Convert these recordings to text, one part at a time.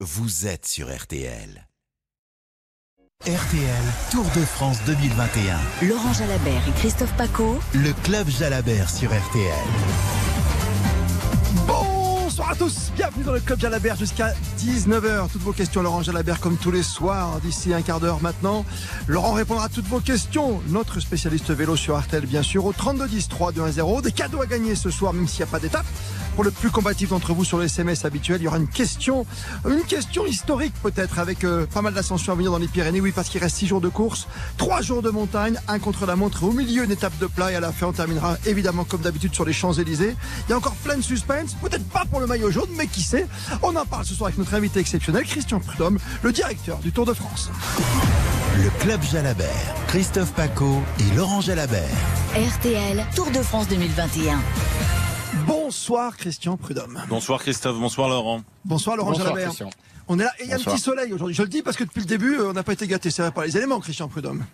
vous êtes sur RTL. RTL Tour de France 2021. Laurent Jalabert et Christophe Paco. Le club Jalabert sur RTL. Bonsoir à tous, bienvenue dans le Club Jalabert jusqu'à 19h. Toutes vos questions, Laurent Jalabert, comme tous les soirs, d'ici un quart d'heure maintenant. Laurent répondra à toutes vos questions. Notre spécialiste vélo sur RTL, bien sûr, au 32 10 3 2 1 0. Des cadeaux à gagner ce soir, même s'il n'y a pas d'étape. Pour le plus combatif d'entre vous sur le SMS habituel, il y aura une question, une question historique peut-être, avec euh, pas mal d'ascensions à venir dans les Pyrénées. Oui, parce qu'il reste 6 jours de course, 3 jours de montagne, un contre la montre, au milieu une étape de plat à la fin on terminera évidemment comme d'habitude sur les Champs-Élysées. Il y a encore plein de suspense, peut-être pas pour le maillot jaune, mais qui sait? On en parle ce soir avec notre invité exceptionnel, Christian Prudhomme, le directeur du Tour de France. Le club Jalabert, Christophe Paco et Laurent Jalabert. RTL Tour de France 2021. Bonsoir Christian Prudhomme. Bonsoir Christophe, bonsoir Laurent. Bonsoir Laurent Bonsoir, Jalabert. Christian. On est là et il y a un petit soleil aujourd'hui. Je le dis parce que depuis le début, euh, on n'a pas été gâté. C'est vrai par les éléments, Christian Prudhomme.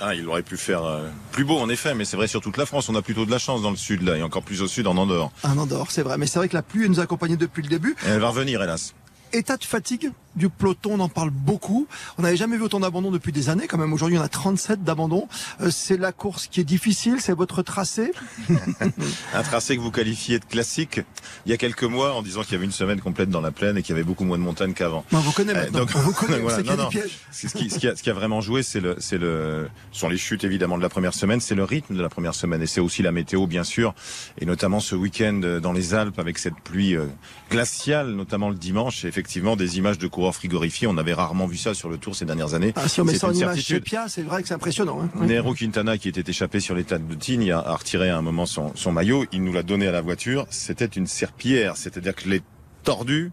Ah, il aurait pu faire euh, plus beau en effet, mais c'est vrai sur toute la France, on a plutôt de la chance dans le sud là, et encore plus au sud en Andorre. Un Andorre, c'est vrai. Mais c'est vrai que la pluie nous a accompagnés depuis le début. Et elle va revenir hélas. État de fatigue? Du peloton, on en parle beaucoup. On n'avait jamais vu autant d'abandon depuis des années. Quand même, aujourd'hui, on a 37 d'abandon. Euh, c'est la course qui est difficile. C'est votre tracé. Un tracé que vous qualifiez de classique il y a quelques mois en disant qu'il y avait une semaine complète dans la plaine et qu'il y avait beaucoup moins de montagnes qu'avant. On vous connaît Euh, maintenant. donc- on vous connaît. voilà, non, non. Ce qui, ce qui a, ce qui a vraiment joué, c'est le, c'est le, ce sont les chutes évidemment de la première semaine, c'est le rythme de la première semaine et c'est aussi la météo bien sûr, et notamment ce week-end euh, dans les Alpes avec cette pluie euh, glaciale, notamment le dimanche, et effectivement des images de coureurs frigorifiés. On avait rarement vu ça sur le Tour ces dernières années. Ah, si on met ça en image chez. Pia, c'est vrai que c'est impressionnant. hein. Nero Quintana, qui était échappé sur l'état de Tignes, a, a retiré à un moment son, son maillot. Il nous l'a donné à la voiture. C'était une serpillière, c'est-à-dire que je l'ai tordu.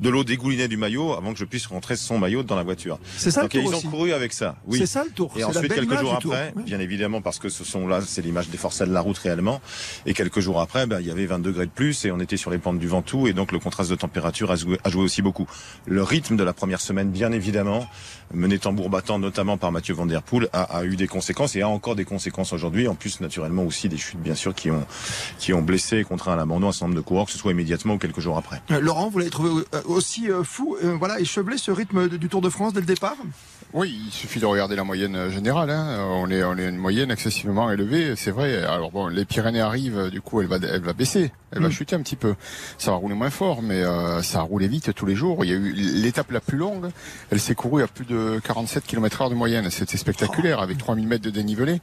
De l'eau dégoulinait du maillot avant que je puisse rentrer son maillot dans la voiture. C'est ça Donc le ils tour ont aussi. couru avec ça. Oui. C'est ça le tour. Et ensuite, quelques jours tour. après, bien évidemment, parce que ce sont là, c'est l'image des forçats de la route réellement. Et quelques jours après, ben, il y avait 20 degrés de plus et on était sur les pentes du Ventoux et donc le contraste de température a joué, a joué aussi beaucoup. Le rythme de la première semaine, bien évidemment, mené tambour battant notamment par Mathieu Van Der Poel, a, a eu des conséquences et a encore des conséquences aujourd'hui. En plus, naturellement aussi des chutes, bien sûr, qui ont, qui ont blessé et contraint à l'abandon un certain nombre de coureurs, que ce soit immédiatement ou quelques jours après. Euh, Laurent, vous l'avez trouvé euh, aussi euh, fou, euh, voilà, échevelé ce rythme du Tour de France dès le départ. Oui, il suffit de regarder la moyenne euh, générale. hein. On est on est une moyenne excessivement élevée, c'est vrai. Alors bon, les Pyrénées arrivent, du coup, elle va elle va baisser, elle va Mm. chuter un petit peu. Ça va rouler moins fort, mais euh, ça a roulé vite tous les jours. Il y a eu l'étape la plus longue, elle s'est courue à plus de 47 km/h de moyenne. C'était spectaculaire avec 3000 mètres de dénivelé.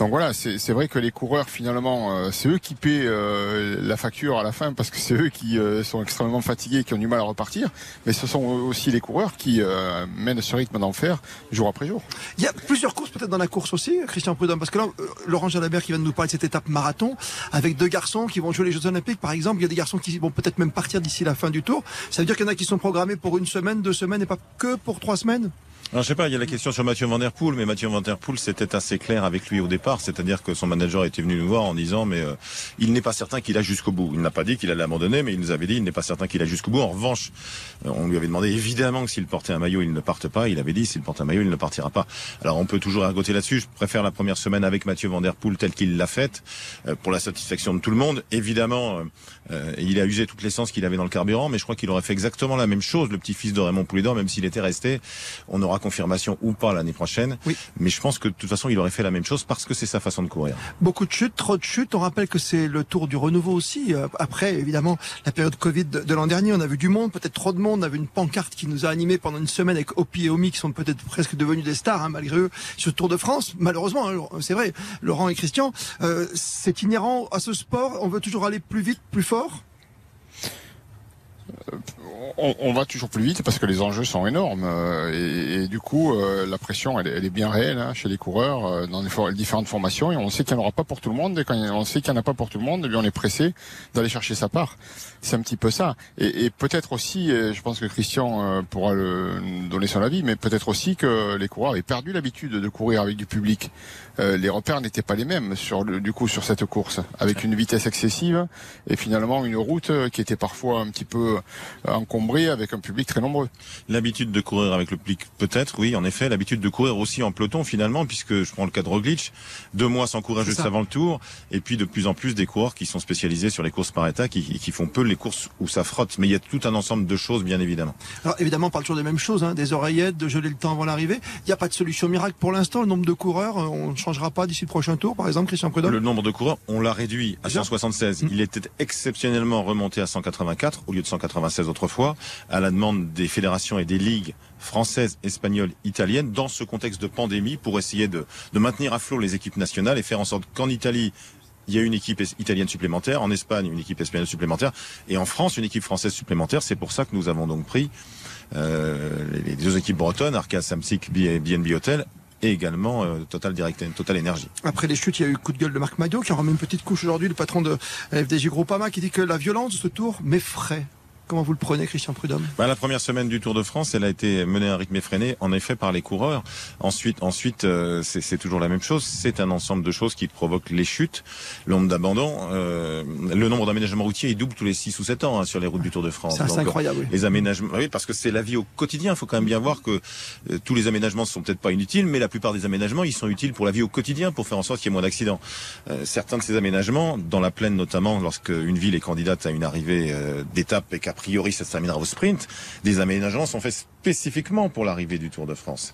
Donc voilà, c'est c'est vrai que les coureurs finalement, euh, c'est eux qui paient euh, la facture à la fin parce que c'est eux qui euh, sont extrêmement fatigués, qui ont du mal à repartir. Mais ce sont aussi les coureurs qui euh, mènent ce rythme d'enfer jour après jour. Il y a plusieurs courses peut-être dans la course aussi, Christian Prudhomme, parce que là, euh, Laurent Jalabert qui vient de nous parler de cette étape marathon, avec deux garçons qui vont jouer les Jeux Olympiques, par exemple, il y a des garçons qui vont peut-être même partir d'ici la fin du tour. Ça veut dire qu'il y en a qui sont programmés pour une semaine, deux semaines, et pas que pour trois semaines? Alors, je sais pas, il y a la question sur Mathieu Van Der Poel, mais Mathieu Van Der Poel, c'était assez clair avec lui au départ, c'est-à-dire que son manager était venu nous voir en disant, mais euh, il n'est pas certain qu'il a jusqu'au bout. Il n'a pas dit qu'il allait abandonner, mais il nous avait dit, il n'est pas certain qu'il a jusqu'au bout. En revanche, euh, on lui avait demandé évidemment que s'il portait un maillot, il ne parte pas. Il avait dit, s'il porte un maillot, il ne partira pas. Alors, on peut toujours ergoter là-dessus. Je préfère la première semaine avec Mathieu Van Der Poel telle qu'il l'a faite, euh, pour la satisfaction de tout le monde. Évidemment, euh, euh, il a usé toute l'essence qu'il avait dans le carburant, mais je crois qu'il aurait fait exactement la même chose, le petit-fils de Raymond Poulidor, même s'il était resté. On aura confirmation ou pas l'année prochaine. Oui. Mais je pense que de toute façon, il aurait fait la même chose parce que c'est sa façon de courir. Beaucoup de chutes, trop de chutes. On rappelle que c'est le tour du renouveau aussi. Euh, Après, évidemment, la période Covid de, l'an dernier, on a vu du monde, peut-être trop de monde. On a vu une pancarte qui nous a animés pendant une semaine avec Opi et Omi qui sont peut-être presque devenus des stars, hein, malgré eux, sur le Tour de France. Malheureusement, hein, c'est vrai, Laurent et Christian, euh, c'est inhérent à ce sport. On veut toujours aller plus vite, plus fort? On, on va toujours plus vite parce que les enjeux sont énormes euh, et, et du coup euh, la pression elle, est- elle est bien réelle hein, chez les coureurs euh, dans les, for- différentes formations et on sait qu'il n'y en aura pas pour tout le monde et quand on sait qu'il n'y en a pas pour tout le monde, eh bien, on est pressé d'aller chercher sa part. C'est un petit peu ça et, et peut-être aussi, et je pense que Christian pourra le, donner son avis, mais peut-être aussi que les coureurs avaient perdu l'habitude de courir avec du public. Euh, les repères n'étaient pas les mêmes sur le, du coup sur cette course avec une vitesse excessive et finalement une route qui était parfois un petit peu euh, encombré avec un public très nombreux. L'habitude de courir avec le public, peut-être, oui, en effet. L'habitude de courir aussi en peloton, finalement, puisque je prends le cas de Roglic, deux mois sans courir juste ça. avant le tour, et puis de plus en plus des coureurs qui sont spécialisés sur les courses par état, qui, qui font peu les courses où ça frotte. Mais il y a tout un ensemble de choses, bien évidemment. Alors évidemment, on parle toujours des mêmes choses, hein, des oreillettes, de geler le temps avant l'arrivée. Il n'y a pas de solution miracle pour l'instant. Le nombre de coureurs, euh, on ne changera pas d'ici le prochain tour, par exemple, Christian Prudhomme. Le nombre de coureurs, on l'a réduit à Déjà 176. Mm. Il était exceptionnellement remonté à 184 au lieu de 196 autrefois, à la demande des fédérations et des ligues françaises, espagnoles, italiennes, dans ce contexte de pandémie, pour essayer de, maintenir à flot les équipes nationales et faire en sorte qu'en Italie, il y a une équipe italienne supplémentaire, en Espagne une équipe espagnole supplémentaire, et en France une équipe française supplémentaire. C'est pour ça que nous avons donc pris euh, les, deux équipes bretonnes, Arca Samsic, BNB Hotel, et également euh, Total Direct, Total Énergie. Après les chutes, il y a eu coup de gueule de Marc Maillot qui en remet une petite couche aujourd'hui, le patron de FDJ Groupama, qui dit que la violence de ce tour m'effraie. Comment vous le prenez, Christian Prudhomme? Bah, la première semaine du Tour de France, elle a été menée à un rythme effréné, en effet, par les coureurs. Ensuite, ensuite, euh, c'est toujours la même chose. C'est un ensemble de choses qui provoquent les chutes, le nombre d'abandons, euh, le nombre d'aménagements routiers, il double tous les 6 ou 7 ans hein, sur les routes du Tour de France. C'est incroyable. oui. les aménagements, oui, parce que c'est la vie au quotidien. Il faut quand même bien voir que euh, tous les aménagements sont peut-être pas inutiles, mais la plupart des aménagements, ils sont utiles pour la vie au quotidien, pour faire en sorte qu'il y ait moins d'accidents. Euh, certains de ces aménagements, dans la plaine notamment, lorsque une ville est candidate à une arrivée euh, d'étape et qu'a priori ça se terminera au sprint, des aménagements sont faits spécifiquement pour l'arrivée du Tour de France.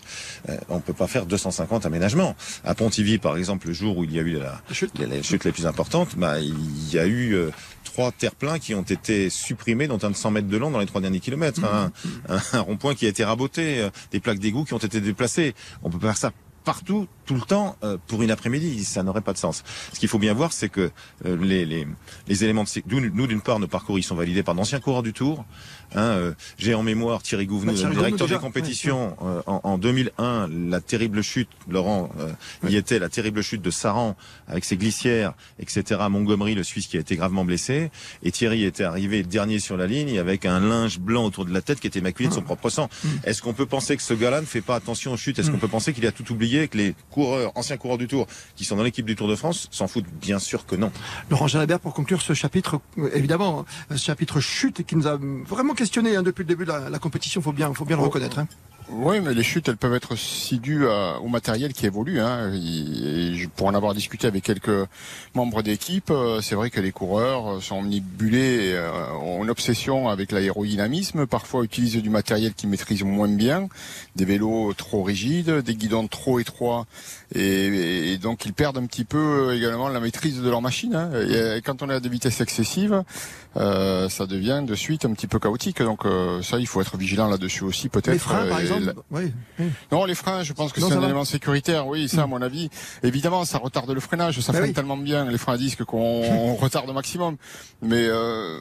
Euh, on peut pas faire 250 aménagements. À Pontivy, par exemple, le jour où il y a eu la, Chute. les chutes les plus importantes, bah, il y a eu euh, trois terre-pleins qui ont été supprimés, dont un de 100 mètres de long dans les trois derniers kilomètres. Un, un- un rond-point qui a été raboté, euh, des plaques d'égout qui ont été déplacées. On peut pas faire ça partout, tout le temps, euh, pour une après-midi. Ça n'aurait pas de sens. Ce qu'il faut bien voir, c'est que euh, les, éléments de nous, d'une part, nos parcours, ils sont validés par d'anciens coureurs du Tour. Hein, euh, J'ai en mémoire Thierry Gouvenou, Bah, Thierry directeur Gouvenou, des compétitions, euh, en, en 2001, la terrible chute, Laurent, euh, y était la terrible chute de Saran avec ses glissières, etc. Montgomery, le Suisse, qui a été gravement blessé. Et Thierry était arrivé dernier sur la ligne avec un linge blanc autour de la tête qui était maculé de son propre sang. Est-ce qu'on peut penser que ce gars-là ne fait pas attention aux chutes? Est-ce qu'on peut penser qu'il a tout oublié, que les coureurs, anciens coureurs du Tour, qui sont dans l'équipe du Tour de France, s'en foutent? Bien sûr que non. Laurent Jalabert, pour conclure ce chapitre, évidemment, hein, ce chapitre chute qui nous a vraiment questionné hein, depuis le début de la, la compétition, faut bien, faut bien le Oh. reconnaître. hein. Oui, mais les chutes, elles peuvent être aussi dues à- au matériel qui évolue. Hein. Et- pour en avoir discuté avec quelques membres d'équipe, euh, c'est vrai que les coureurs euh, sont omnibulés, euh, ont une obsession avec l'aérodynamisme, parfois utilisent du matériel qu'ils maîtrisent moins bien, des vélos trop rigides, des guidons trop étroits, et, et donc ils perdent un petit peu euh, également la maîtrise de leur machine. hein. Et, euh, quand on est à des vitesses excessives, euh, ça devient de suite un petit peu chaotique. Donc euh, ça, il faut être vigilant là-dessus aussi, peut-être. Les freins, par Euh, exemple, la- oui, oui. non, les freins, je pense que c'est un va. élément sécuritaire. Oui, ça, à mon avis. Évidemment, ça retarde le freinage. Ça Bah freine oui. tellement bien les freins à disque qu'on on retarde au maximum. Mais euh,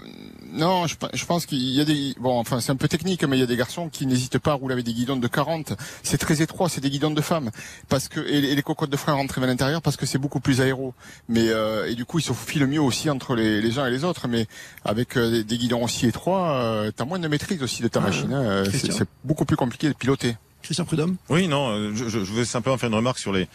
non, je, je pense qu'il y a des bon, enfin, c'est un peu technique, mais il y a des garçons qui n'hésitent pas à rouler avec des guidons de 40. C'est très étroit, c'est des guidons de femmes, parce que et, et les cocottes de frein rentrent vers l'intérieur parce que c'est beaucoup plus aéro. Mais euh, et du coup, ils se faufilent mieux aussi entre les, les uns et les autres. Mais avec euh, des, guidons aussi étroits, euh, t'as moins de maîtrise aussi de ta Ah, machine. hein. Euh, c'est beaucoup plus compliqué de piloter. Christian Prudhomme. Oui, non, euh, je, je, veux simplement faire une remarque sur les,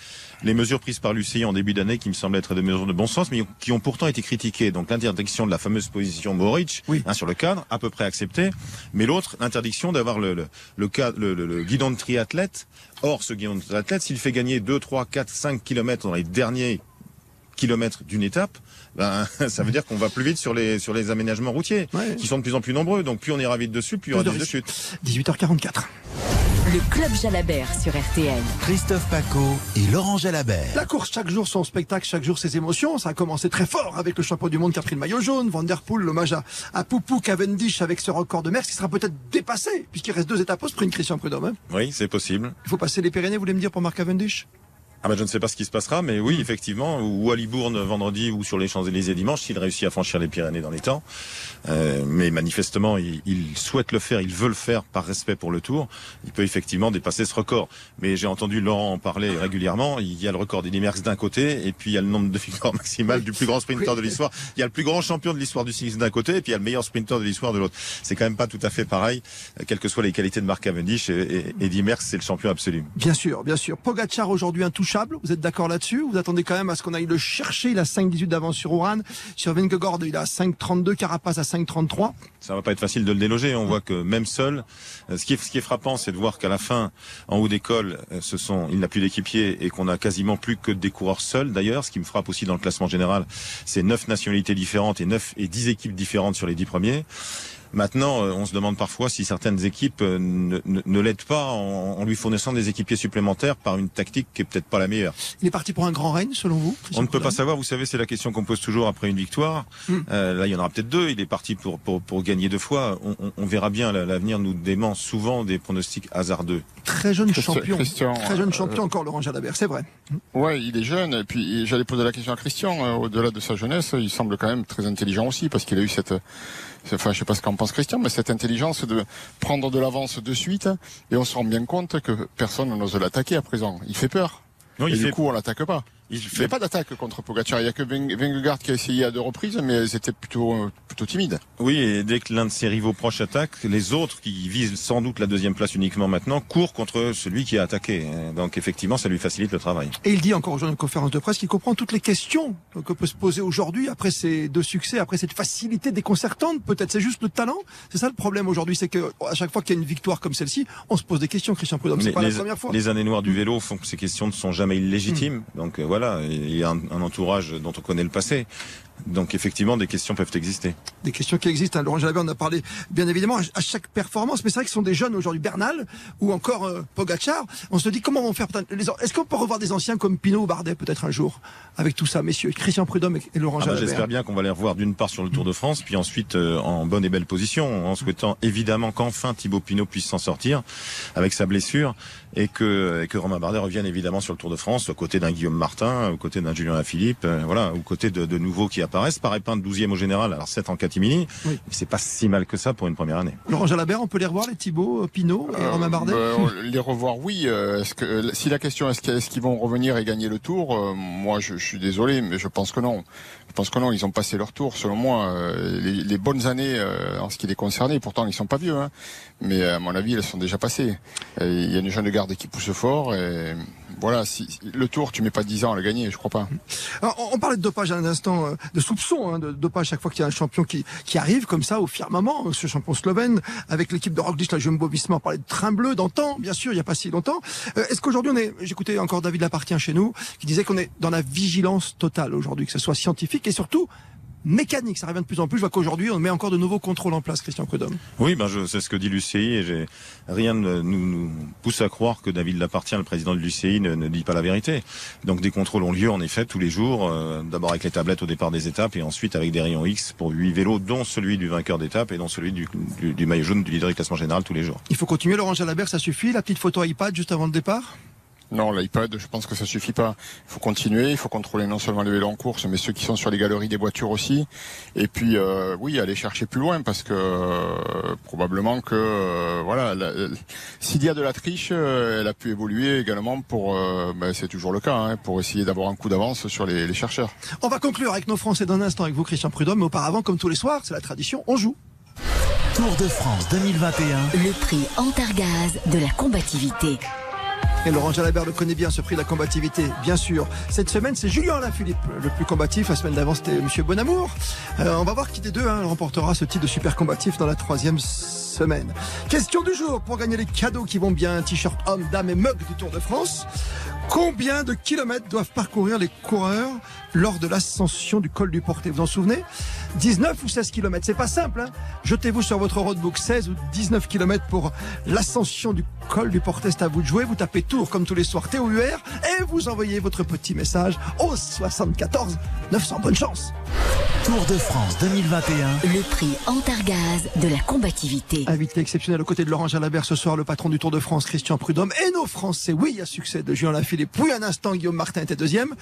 les mesures prises par l'UCI en début d'année qui me semblent être des mesures de bon sens, mais qui ont pourtant été critiquées. Donc l'interdiction de la fameuse position Boric Oui. hein, sur le cadre, à peu près acceptée, mais l'autre, l'interdiction d'avoir le, le, le, cadre- le, le- le guidon de triathlète. Or, ce guidon de triathlète, s'il fait gagner 2, 3, 4, 5 kilomètres dans les derniers kilomètres d'une étape, ben, ça veut dire qu'on va plus vite sur les, sur les aménagements routiers, Ouais. qui sont de plus en plus nombreux. Donc plus on ira vite dessus, plus il y aura de de, chutes. 18h44. Le Club Jalabert sur RTL. Christophe Paco et Laurent Jalabert. La course, chaque jour son spectacle, chaque jour ses émotions. Ça a commencé très fort avec le champion du monde qui a pris le maillot jaune, Van Der Poel, l'hommage à, à Poupou Cavendish avec ce record de mer qui sera peut-être dépassé puisqu'il reste deux étapes au sprint, Christian Prudhomme. hein. Oui, c'est possible. Il faut passer les Pyrénées, vous voulez me dire, pour Marc Cavendish? Ah bah je ne sais pas ce qui se passera, mais oui, effectivement, ou à Libourne vendredi ou sur les Champs-Élysées dimanche, s'il réussit à franchir les Pyrénées dans les temps. Euh, mais manifestement, il, il souhaite le faire, il veut le faire par respect pour le Tour. Il peut effectivement dépasser ce record. Mais j'ai entendu Laurent en parler régulièrement. Il y a le record d'Eddy Merckx d'un côté, et puis il y a le nombre de victoires maximales du plus grand sprinter de l'histoire. Il y a le plus grand champion de l'histoire du cyclisme d'un côté, et puis il y a le meilleur sprinter de l'histoire de l'autre. C'est quand même pas tout à fait pareil, euh, quelles que soient les qualités de Mark Cavendish. Et, et Eddy Merckx, c'est le champion absolu. Bien sûr, bien sûr. Pogacar aujourd'hui intouchable Vous êtes d'accord là-dessus Vous attendez quand même à ce qu'on aille le chercher. Il a 5-18 d'avance sur Oran. Sur Vingegaard, il a 5-32. Carapace à 5-33. Ça va pas être facile de le déloger. On voit que même seul, euh, ce qui est, frappant, c'est de voir qu'à la fin, en haut d'école, euh, ce sont, il n'a plus d'équipiers et qu'on a quasiment plus que des coureurs seuls. D'ailleurs, ce qui me frappe aussi dans le classement général, c'est neuf nationalités différentes et neuf et dix équipes différentes sur les dix premiers. Maintenant, euh, on se demande parfois si certaines équipes euh, ne, ne, ne l'aident pas en, en lui fournissant des équipiers supplémentaires par une tactique qui est peut-être pas la meilleure. Il est parti pour un grand règne, selon vous On ne peut pas savoir. Vous savez, c'est la question qu'on pose toujours après une victoire. Mm. Euh, là, il y en aura peut-être deux. Il est parti pour pour, pour gagner deux fois. On, on, on verra bien. L'avenir nous dément souvent des pronostics hasardeux. Très jeune champion. Christian, Très jeune euh, champion encore, Laurent Jalabert, c'est vrai. Ouais, il est jeune. Et puis j'allais poser la question à Christian. Au-delà de sa jeunesse, il semble quand même très intelligent aussi parce qu'il a eu cette, enfin je sais pas ce qu'en pense Christian, mais cette intelligence de prendre de l'avance de suite. Et on se rend bien compte que personne n'ose l'attaquer à présent. Il fait peur. Non, et il du fait, coup, on l'attaque pas. Il fait pas d'attaque contre Pogacar. Il y a que Ving- Vingegaard qui a essayé à deux reprises, mais c'était plutôt plutôt timide. Oui, et dès que l'un de ses rivaux proches attaque, les autres, qui visent sans doute la deuxième place uniquement maintenant, courent contre celui qui a attaqué. Donc effectivement, ça lui facilite le travail. Et il dit encore aujourd'hui en conférence de presse qu'il comprend toutes les questions que peut se poser aujourd'hui après ces deux succès, après cette facilité déconcertante. Peut-être c'est juste le talent. C'est ça le problème aujourd'hui, c'est que à chaque fois qu'il y a une victoire comme celle-ci, on se pose des questions. Christian Prudhomme, c'est Les, pas la les- première fois. les années noires du vélo font que ces questions ne sont jamais illégitimes. Donc euh, voilà, il y a un, un entourage dont on connaît le passé. Donc effectivement, des questions peuvent exister. Des questions qui existent. hein. Laurent Jalabert en a parlé bien évidemment à, chaque performance, mais c'est vrai que ce sont des jeunes aujourd'hui, Bernal ou encore euh, Pogacar. On se dit comment vont faire. les- Est-ce qu'on peut revoir des anciens comme Pinot ou Bardet peut-être un jour avec tout ça, messieurs, Christian Prudhomme et, Laurent Ah bah, Jalabert. J'espère bien qu'on va les revoir d'une part sur le Tour de France, puis ensuite euh, en bonne et belle position, en souhaitant évidemment qu'enfin Thibaut Pinot puisse s'en sortir avec sa blessure et que, et que Romain Bardet revienne évidemment sur le Tour de France, aux côtés d'un Guillaume Martin, aux côtés d'un Julien Lafilippe, euh, voilà, aux côtés de, de nouveaux qui apparaissent. Pareil, pas de 12e au général, alors 7 en catimini, Oui. c'est pas si mal que ça pour une première année. Laurent Jalabert, on peut les revoir les Thibaut, euh, Pinot et Euh, Romain Bardet. bah, les revoir, oui. euh, Est-ce que euh, si la question est-ce qu'ils est-ce qu'ils vont revenir et gagner le tour, euh, moi je, je suis désolé, mais je pense que non. Je pense que non. Ils ont passé leur tour, selon moi. les, les bonnes années euh, en ce qui les concernait. Pourtant, ils sont pas vieux, hein, mais à mon avis, elles sont déjà passées. Il y a une jeune garde qui pousse fort. Et voilà, si, le tour, tu mets pas 10 ans à le gagner, je crois pas. Alors, on- parlait de dopage à un instant, euh, de soupçon hein, de dopage chaque fois qu'il y a un champion qui, qui arrive comme ça au firmament, ce champion slovène, avec l'équipe de Roglic, la Jumbo-Visma, on parlait de train bleu d'antan, bien sûr, il n'y a pas si longtemps. Euh, Est-ce qu'aujourd'hui on est, j'écoutais encore David Lapartien chez nous, qui disait qu'on est dans la vigilance totale aujourd'hui, que ce soit scientifique et surtout mécanique, ça revient de plus en plus. Je vois qu'aujourd'hui on met encore de nouveaux contrôles en place, Christian Prudhomme. Oui, ben je, c'est ce que dit l'UCI et j'ai, rien ne nous, nous pousse à croire que David Lapartien, le président de l'UCI, ne, ne dit pas la vérité. Donc des contrôles ont lieu en effet tous les jours, euh, d'abord avec les tablettes au départ des étapes et ensuite avec des rayons X pour huit vélos, dont celui du vainqueur d'étape et dont celui du, du, du maillot jaune du leader du classement général tous les jours. Il faut continuer, Laurent Jalabert, ça suffit, la petite photo iPad juste avant le départ? Non, l'iPad, je pense que ça suffit pas. Il faut continuer, il faut contrôler non seulement les vélos en course, mais ceux qui sont sur les galeries des voitures aussi. Et puis, euh, oui, aller chercher plus loin, parce que euh, probablement que, euh, voilà, s'il y a de la triche, euh, elle a pu évoluer également pour, euh, ben, c'est toujours le cas, hein, pour essayer d'avoir un coup d'avance sur les, les chercheurs. On va conclure avec nos Français dans un instant avec vous, Christian Prudhomme, mais auparavant, comme tous les soirs, c'est la tradition, on joue. Tour de France 2021. Le prix Antargaz de la combativité. Et Laurent Jalabert le connaît bien, ce prix de la combativité, bien sûr. Cette semaine, c'est Julien Alaphilippe, le plus combatif. La semaine d'avant, c'était Monsieur Bonamour. Euh, on va voir qui des deux hein, remportera ce titre de super combatif dans la troisième semaine. Question du jour pour gagner les cadeaux qui vont bien, t-shirt homme, dame et mug du Tour de France. Combien de kilomètres doivent parcourir les coureurs lors de l'ascension du col du Portet? Vous en souvenez? 19 ou 16 kilomètres, c'est pas simple. Hein Jetez-vous sur votre roadbook 16 ou 19 kilomètres pour l'ascension du col du Portet. C'est à vous de jouer. Vous tapez Tour comme tous les soirs TOUR et vous envoyez votre petit message au 74 900. Bonne chance. Tour de France 2021. Le prix Antargaz de la combativité. Invité exceptionnel aux côtés de Laurent Jalabert ce soir, le patron du Tour de France, Christian Prudhomme, et nos Français. Oui, à succès de Julien Lafilippe. Puis un instant, Guillaume Martin était deuxième.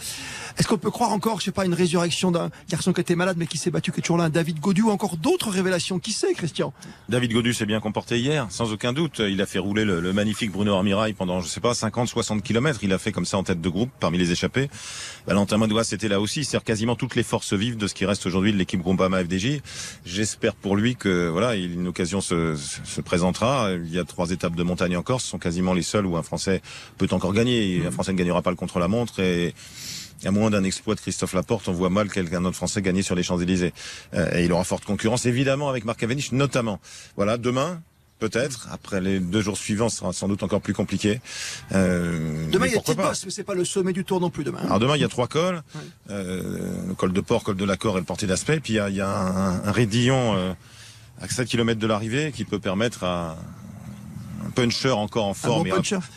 Est-ce qu'on peut croire encore, je sais pas, une résurrection d'un garçon qui était malade mais qui s'est battu, qui est toujours là, un David Godu ou encore d'autres révélations? Qui sait, Christian? David Godu s'est bien comporté hier, sans aucun doute. Il a fait rouler le, le magnifique Bruno Armirail pendant, je sais pas, 50, 60 kilomètres. Il a fait comme ça en tête de groupe, parmi les échappés. Valentin Madouas était là aussi. C'est quasiment toutes les forces vives de ce qui reste aujourd'hui aujourd'hui de l'équipe Groupama FDJ. J'espère pour lui que voilà, une occasion se, se, présentera. Il y a trois étapes de montagne encore, ce sont quasiment les seules où un Français peut encore gagner. Un Français ne gagnera pas le contre-la-montre et à moins d'un exploit de Christophe Laporte, on voit mal quelqu'un d'autre français gagner sur les Champs-Élysées. Euh, et il aura forte concurrence, évidemment, avec Marc Cavendish, notamment. Voilà, demain, peut-être. Après les deux jours suivants, ce sera sans doute encore plus compliqué. Euh, demain, il y a petite bosse, mais c'est pas le sommet du tour non plus demain. Alors demain, il y a trois cols. Euh, le col de Port, col de l'Accord et le Porté d'Aspect. Puis il y a, il y a un, un raidillon euh, à 7 km de l'arrivée qui peut permettre à, puncher encore en forme,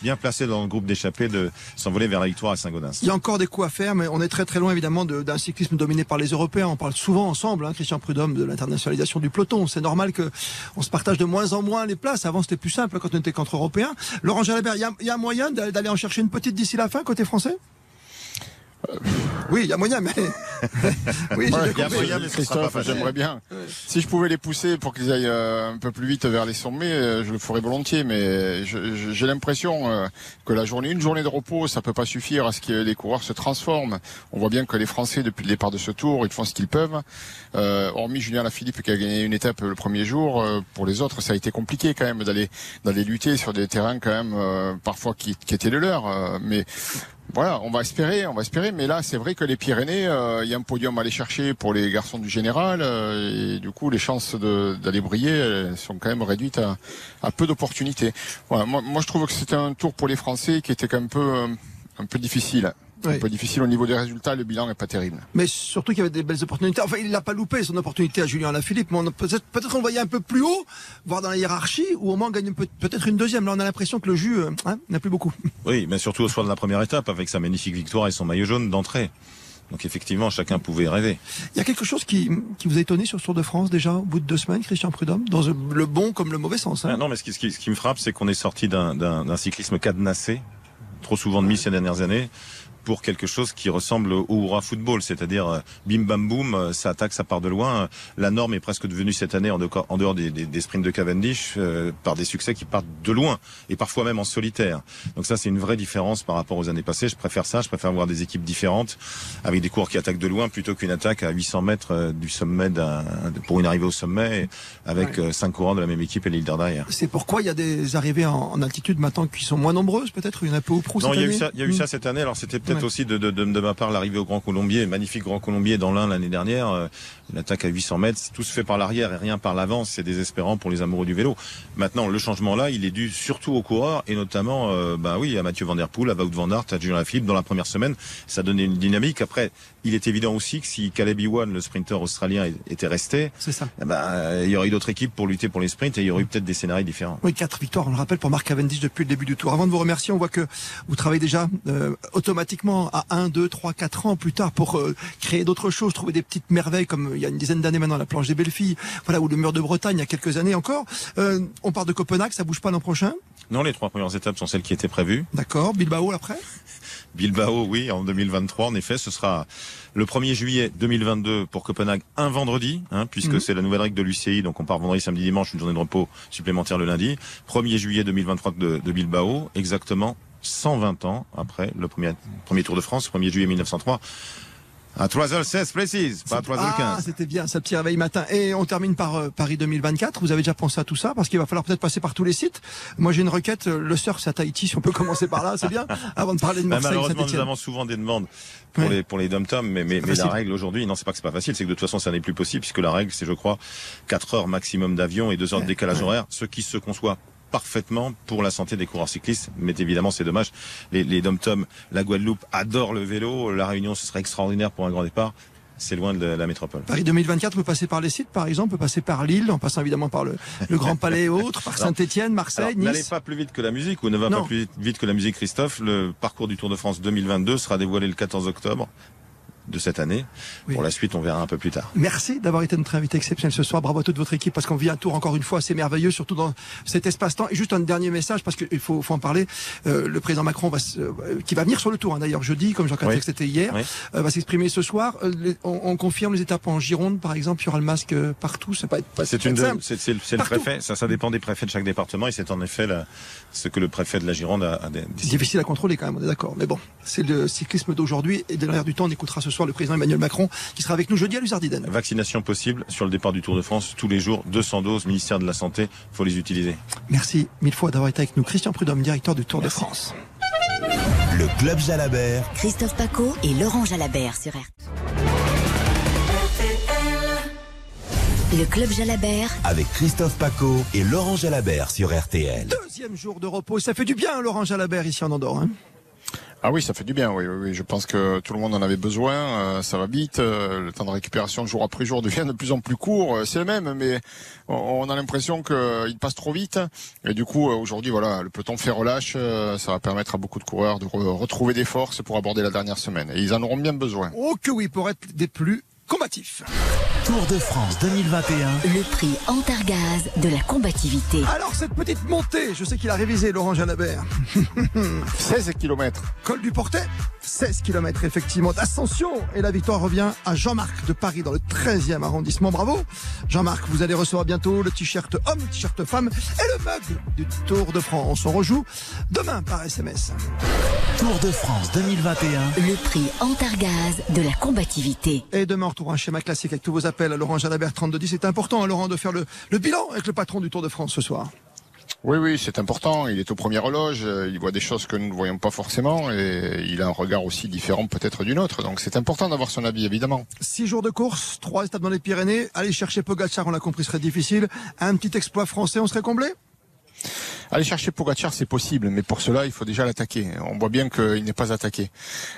bien placé dans le groupe d'échappée de s'envoler vers la victoire à Saint-Gaudens. Il y a encore des coups à faire, mais on est très très loin évidemment d'un cyclisme dominé par les Européens. On parle souvent ensemble, hein, Christian Prudhomme, de l'internationalisation du peloton. C'est normal que on se partage de moins en moins les places. Avant c'était plus simple quand on était qu'entre Européens. Laurent Jalabert, il y y a moyen d'aller en chercher une petite d'ici la fin côté français? Oui, il y a moyen, mais. oui, il y a moyen, mais Christophe, j'aimerais bien. Si je pouvais les pousser pour qu'ils aillent euh, un peu plus vite vers les sommets, euh, je le ferais volontiers, mais j'ai l'impression euh, que la journée, une journée de repos, ça peut pas suffire à ce que les coureurs se transforment. On voit bien que les Français, depuis le départ de ce tour, ils font ce qu'ils peuvent. Euh, hormis Julien Lafilippe qui a gagné une étape le premier jour, pour les autres, ça a été compliqué quand même d'aller d'aller lutter sur des terrains quand même parfois qui, qui étaient le leur. mais voilà, on va espérer, on va espérer. Mais là, c'est vrai que les Pyrénées, euh, il y a un podium à aller chercher pour les garçons du général, euh, et du coup, les chances d'aller briller sont quand même réduites à, peu d'opportunités. Voilà, moi, je trouve que c'était un tour pour les Français qui était quand même peu, un peu difficile un peu difficile au niveau des résultats, le bilan n'est pas terrible. Mais surtout qu'il y avait des belles opportunités. Enfin, il n'a pas loupé son opportunité à Julien Alaphilippe, mais peut-être peut on le voyait un peu plus haut, voire dans la hiérarchie, ou au moins gagner peut-être une deuxième. Là, on a l'impression que le jus euh, hein, n'a plus beaucoup. Oui, mais surtout au soir de la première étape, avec sa magnifique victoire et son maillot jaune d'entrée. Donc effectivement, chacun pouvait rêver. Il y a quelque chose qui, qui vous a étonné sur ce Tour de France déjà au bout de deux semaines, Christian Prudhomme, dans le bon comme le mauvais sens. Hein? Ah non, mais ce qui, ce qui me frappe, c'est qu'on est sorti d'un cyclisme cadenassé, trop souvent de mis ces dernières années pour quelque chose qui ressemble au hurrah football, c'est-à-dire euh, bim bam boum, euh, ça attaque, ça part de loin. La norme est presque devenue cette année en dehors des, des, sprints de Cavendish euh, par des succès qui partent de loin et parfois même en solitaire. Donc ça c'est une vraie différence par rapport aux années passées. Je préfère ça, je préfère voir des équipes différentes avec des cours qui attaquent de loin plutôt qu'une attaque à 800 mètres du sommet pour une arrivée au sommet avec cinq courants de la même équipe et l'île derrière. C'est pourquoi il y a des arrivées en, altitude maintenant qui sont moins nombreuses peut-être? Il y en a peu au Proust. Non, il y a eu ça, il y a eu ça hmm. cette année. Alors c'était peut-être aussi de, de, de, de, ma part l'arrivée au Grand Colombier, magnifique Grand Colombier dans l'Ain l'année dernière, euh, une attaque à 800 mètres, tout se fait par l'arrière et rien par l'avant, c'est désespérant pour les amoureux du vélo. Maintenant, le changement là, il est dû surtout aux coureurs et notamment, euh, bah oui, à Mathieu Van Der Poel, à Wout Van Aert, à Julien Philippe dans la première semaine, ça donnait une dynamique. Après, il est évident aussi que si Caleb Ewan, le sprinter australien, était resté, c'est ça. Ben, il y aurait eu d'autres équipes pour lutter pour les sprints et il y aurait eu peut-être des scénarios différents. Oui, quatre victoires, on le rappelle pour Marc Cavendish depuis le début du tour. Avant de vous remercier, on voit que vous travaillez déjà euh, automatiquement à 1, 2, 3, 4 ans plus tard pour euh, créer d'autres choses, trouver des petites merveilles comme il y a une dizaine d'années maintenant la planche des belles filles, voilà, ou le mur de Bretagne il y a quelques années encore. Euh, on part de Copenhague, ça bouge pas l'an prochain? Non, les trois premières étapes sont celles qui étaient prévues. D'accord, Bilbao après? Bilbao, oui, en 2023, en effet, ce sera le 1er juillet 2022 pour Copenhague, un vendredi, hein, puisque mhm. c'est la nouvelle règle de l'UCI, donc on part vendredi, samedi, dimanche, une journée de repos supplémentaire le lundi. 1er juillet 2023 de, de Bilbao, exactement 120 ans après le premier, premier Tour de France, 1er juillet 1903. À 3h16 précise, pas à 3h15. Ah, c'était bien, ça petit réveil matin. Et on termine par euh, Paris 2024. Vous avez déjà pensé à tout ça Parce qu'il va falloir peut-être passer par tous les sites. Moi, j'ai une requête. Euh, le surf, c'est à Tahiti. Si on peut commencer par là, c'est bien. Avant de parler de Marseille, Malheureusement, nous avons souvent des demandes pour les pour les dom mais mais, mais la règle aujourd'hui, non, c'est pas que c'est pas facile, c'est que de toute façon, ça n'est plus possible puisque la règle, c'est je crois 4 heures maximum d'avion et 2 heures de décalage horaire, ce qui se conçoit parfaitement pour la santé des coureurs cyclistes. Mais évidemment, c'est dommage. Les, les dom-tom, la Guadeloupe adore le vélo. La Réunion, ce serait extraordinaire pour un grand départ c'est loin de la métropole. Paris 2024 peut passer par les sites, par exemple, peut passer par Lille, en passant évidemment par le, Grand Palais et autres, par Saint-Etienne, Marseille, Nice. N'allez pas plus vite que la musique, ou ne va pas plus vite que la musique, Christophe. Le parcours du Tour de France 2022 sera dévoilé le 14 octobre de cette année. Pour la suite, on verra un peu plus tard. Merci d'avoir été notre invité exceptionnel ce soir. Bravo à toute votre équipe parce qu'on vit un tour encore une fois assez merveilleux, surtout dans cet espace-temps. Et juste un dernier message parce qu'il faut, faut, en parler. Euh, le président Macron va, euh, qui va venir sur le tour, hein, d'ailleurs jeudi, comme Jean-Claude oui. c'était hier, euh, va s'exprimer ce soir. On, on, confirme les étapes en Gironde, par exemple, il y aura le masque partout. C'est pas, c'est une c'est le préfet. Ça, ça dépend des préfets de chaque département et c'est en effet la, ce que le préfet de la Gironde a, a C'est difficile à contrôler quand même, on est d'accord. Mais bon, c'est le cyclisme d'aujourd'hui et de l'air du temps. On écoutera ce soir. Soir le président Emmanuel Macron qui sera avec nous jeudi à Luzardiden. Vaccination possible sur le départ du Tour de France tous les jours. 200 doses, ministère de la Santé, faut les utiliser. Merci mille fois d'avoir été avec nous. Christian Prudhomme, directeur du Tour de France. Le Club Jalabert, Christophe Paco et Laurent Jalabert sur RTL. Le Club Jalabert, avec Christophe Paco et Laurent Jalabert sur RTL. Deuxième jour de repos. Ça fait du bien, Laurent Jalabert, ici en Andorre. hein. Ah oui, ça fait du bien. Oui, oui, oui. Je pense que tout le monde en avait besoin. euh, ça va vite. euh, le temps de récupération jour après jour devient de plus en plus court. euh, c'est le même, mais on, a l'impression qu'il passe trop vite. Et du coup, euh, aujourd'hui, voilà, le peloton fait relâche. euh, ça va permettre à beaucoup de coureurs de re- retrouver des forces pour aborder la dernière semaine. Et ils en auront bien besoin. Oh que oui, pour être des plus combatifs. Tour de France 2021. le prix Antargaz de la combativité. Alors cette petite montée, je sais qu'il a révisé Laurent Jalabert. 16 kilomètres. Col du Portet, 16 km effectivement d'ascension. Et la victoire revient à Jean-Marc de Paris dans le 13e arrondissement. Bravo Jean-Marc, vous allez recevoir bientôt le t-shirt homme, le t-shirt femme et le mug du Tour de France. On rejoue demain par SMS. Tour de France 2021. Le prix Antargaz de la combativité. Et demain, on un schéma classique avec tous vos appels à Laurent Jalabert 3210. C'est important, hein, Laurent, de faire le, le bilan avec le patron du Tour de France ce soir. Oui, oui, c'est important. Il est au premier loge. euh, Il voit des choses que nous ne voyons pas forcément. Et il a un regard aussi différent peut-être du nôtre. Donc c'est important d'avoir son avis, évidemment. Six jours de course, trois étapes dans les Pyrénées. Aller chercher Pogacar, on l'a compris, serait difficile. Un petit exploit français, on serait comblé? Aller chercher Pogacar, c'est possible, mais pour cela, il faut déjà l'attaquer. On voit bien qu'il n'est pas attaqué.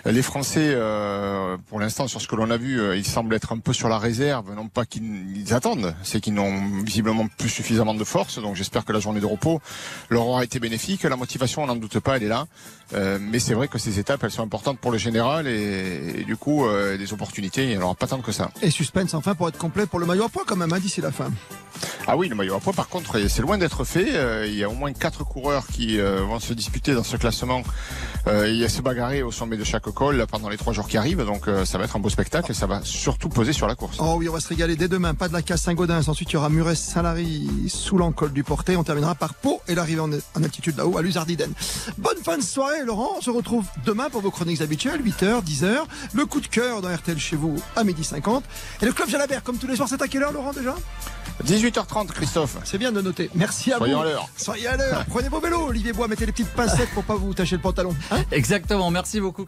Les Français, euh, pour l'instant, sur ce que l'on a vu, euh, ils semblent être un peu sur la réserve. Non pas qu'ils ils attendent, c'est qu'ils n'ont visiblement plus suffisamment de force. Donc j'espère que la journée de repos leur aura été bénéfique. La motivation, on n'en doute pas, elle est là. Euh, mais c'est vrai que ces étapes, elles sont importantes pour le général et, du coup, euh, des opportunités, il n'y aura pas tant que ça. Et suspense enfin pour être complet pour le maillot à poids quand même, hein, d'ici la fin. Ah oui, le maillot à poids, par contre, c'est loin d'être fait. Euh, il y a au moins quatre coureurs qui euh, vont se disputer dans ce classement. Euh, il y a se bagarrer au sommet de chaque col pendant les trois jours qui arrivent. Donc ça va être un beau spectacle et ça va surtout peser sur la course. Oh oui, on va se régaler dès demain. Pas de la casse Saint-Gaudens. Ensuite, il y aura Muret-Saint-Lary sous l'encol du Portet. On terminera par Pau et l'arrivée en, altitude là-haut à Luzardiden. Bonne fin de soirée, Laurent. On se retrouve demain pour vos chroniques habituelles, 8h, 10h. Le coup de cœur dans RTL chez vous à midi 50. Et le Club Jalabert, comme tous les soirs, c'est à quelle heure, Laurent, déjà? 18h30, Christophe. C'est bien de noter. Merci à Soyons vous. à l'heure. Soyez à l'heure. Prenez vos vélos, Olivier Bois. Mettez les petites pincettes pour pas vous tacher le pantalon. Hein Exactement, merci beaucoup.